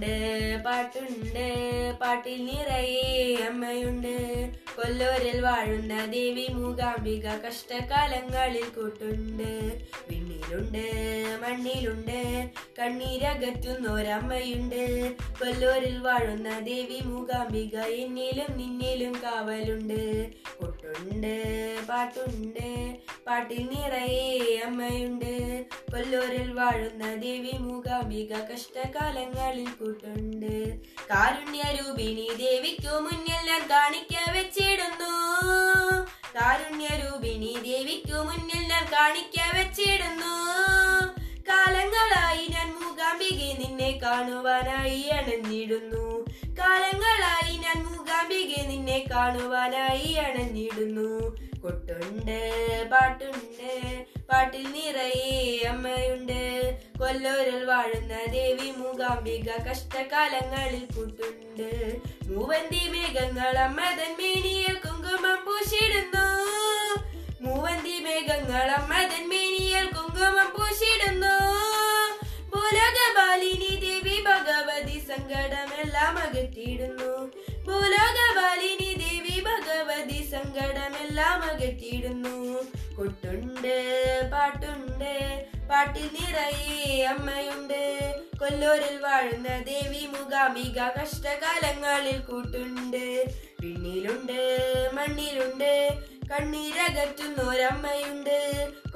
പാട്ടുണ്ട് പാട്ടുണ്ട് പാട്ടിൽ നിറയെ അമ്മയുണ്ട്. കൊല്ലൂരിൽ വാഴുന്ന ദേവി മൂകാംബിക കഷ്ടകാലങ്ങളിൽ കൂട്ടുണ്ട്. വിണ്ണിലുണ്ട് മണ്ണിലുണ്ട് കണ്ണീരകറ്റുന്നൊരമ്മയുണ്ട് കൊല്ലൂരിൽ വാഴുന്ന ദേവി മൂകാംബിക എന്നിലും നിന്നിലും കാവലുണ്ട്. കൊട്ടുണ്ട് പാട്ടുണ്ട് പാട്ടിൽ നിറയെ അമ്മയുണ്ട്. കൊല്ലൂരിൽ വാഴുന്ന ദേവി മൂകാംബിക കഷ്ടകാലങ്ങളിൽ കൂട്ടുണ്ട്. കാരുണ്യരൂപിണി ദേവിക്കു മുന്നെല്ലാം കാണിക്ക വെച്ചിടുന്നു. കാരുണ്യരൂപിണി ദേവിക്കു മുന്നെല്ലാം കാണിക്ക വെച്ചിടുന്നു. കാലങ്ങളായി ഞാൻ മൂകാംബികെ നിന്നെ കാണുവാനായി അണഞ്ഞിടുന്നു. കാലങ്ങളായി ഞാൻ മൂകാംബികെ നിന്നെ കാണുവാനായി അണഞ്ഞിടുന്നു. കൊട്ടുണ്ട് പാട്ടുണ്ട് പാട്ടിൽ നിറയെ അമ്മയുണ്ട്. കൊല്ലൂരിൽ വാഴുന്ന ദേവി മൂകാംബിക കഷ്ടകാലങ്ങളിൽ കൂട്ടുണ്ട് മൂവന്തി മേഘങ്ങൾ അമ്മതൻ മേനിയിൽ സങ്കടമെല്ലാം അകറ്റിയിടുന്നു. കൊട്ടുണ്ട് പാട്ടുണ്ട് പാട്ടിൽ നിറയെ അമ്മയുണ്ട്. കൊല്ലൂരിൽ വാഴുന്ന ദേവി മുഖാമിക കഷ്ടകാലങ്ങളിൽ കൂട്ടുണ്ട്. പിന്നിലുണ്ട് മണ്ണിലുണ്ട് കണ്ണീരകറ്റുന്നൊരമ്മയുണ്ട്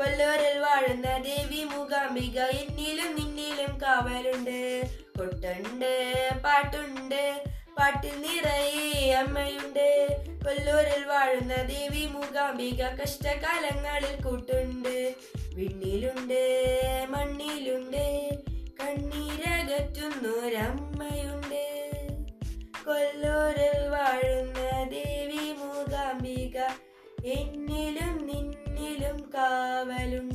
കൊല്ലൂരിൽ വാഴുന്ന ദേവി മുഖാമിക എന്നിലും നിന്നിലും കാവലുണ്ട്. കൊട്ടുണ്ട് പാട്ടുണ്ട് പാട്ടിൽ നിറയെ അമ്മയുണ്ട്. കൊല്ലൂരിൽ വാഴുന്ന ദേവി മൂകാംബിക കഷ്ടകാലങ്ങളിൽ കൂട്ടുണ്ട്. വിണ്ണിലുണ്ട് മണ്ണിലുണ്ട് കണ്ണീരകറ്റുന്നൊരമ്മയുണ്ട് കൊല്ലൂരിൽ വാഴുന്ന ദേവി മൂകാംബിക എന്നിലും നിന്നിലും കാവലുണ്ട്.